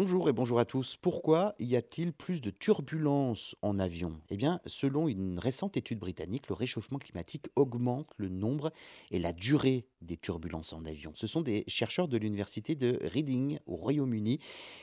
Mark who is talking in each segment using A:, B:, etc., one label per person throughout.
A: Bonjour et bonjour à tous. Pourquoi y a-t-il plus de turbulences en avion? Eh bien, selon une récente étude britannique, le réchauffement climatique augmente le nombre et la durée des turbulences en avion. Ce sont des chercheurs de l'université de Reading au Royaume-Uni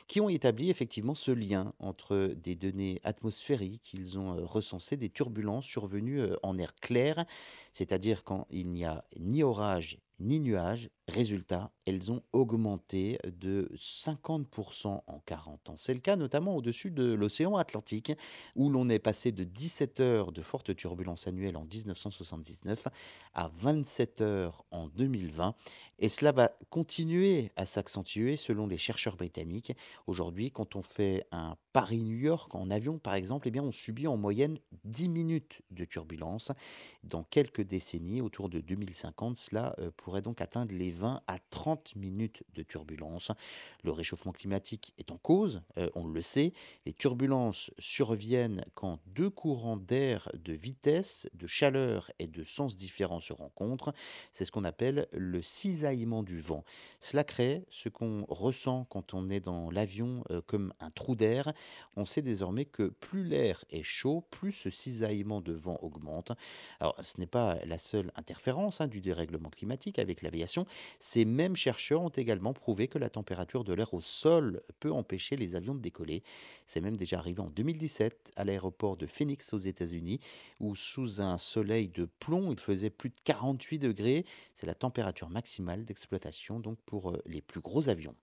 A: qui ont établi effectivement ce lien entre des données atmosphériques. Ils ont euh, recensé des turbulences survenues euh, en air clair, c'est-à-dire quand il n'y a ni orage ni nuages. Résultat, elles ont augmenté de 50% en 40 ans. C'est le cas notamment au-dessus de l'océan Atlantique, où l'on est passé de 17 heures de forte turbulence annuelle en 1979 à 27 heures en 2020. Et cela va continuer à s'accentuer selon les chercheurs britanniques. Aujourd'hui, quand on fait un Paris-New York en avion, par exemple, eh bien, on subit en moyenne 10 minutes de turbulence. Dans quelques décennies, autour de 2050, cela euh, pourrait donc atteindre les 20 à 30 minutes de turbulence. Le réchauffement climatique est en cause, euh, on le sait. Les turbulences surviennent quand deux courants d'air de vitesse, de chaleur et de sens différents se rencontrent. C'est ce qu'on appelle le cisaillement du vent. Cela crée ce qu'on ressent quand on est dans l'avion euh, comme un trou d'air. On sait désormais que plus l'air est chaud, plus ce cisaillement de vent augmente. Alors, ce n'est pas la seule interférence hein, du dérèglement climatique avec l'aviation. Ces mêmes chercheurs ont également prouvé que la température de l'air au sol peut empêcher les avions de décoller. C'est même déjà arrivé en 2017 à l'aéroport de Phoenix aux États-Unis, où sous un soleil de plomb, il faisait plus de 48 degrés. C'est la température maximale d'exploitation donc pour euh, les plus gros avions.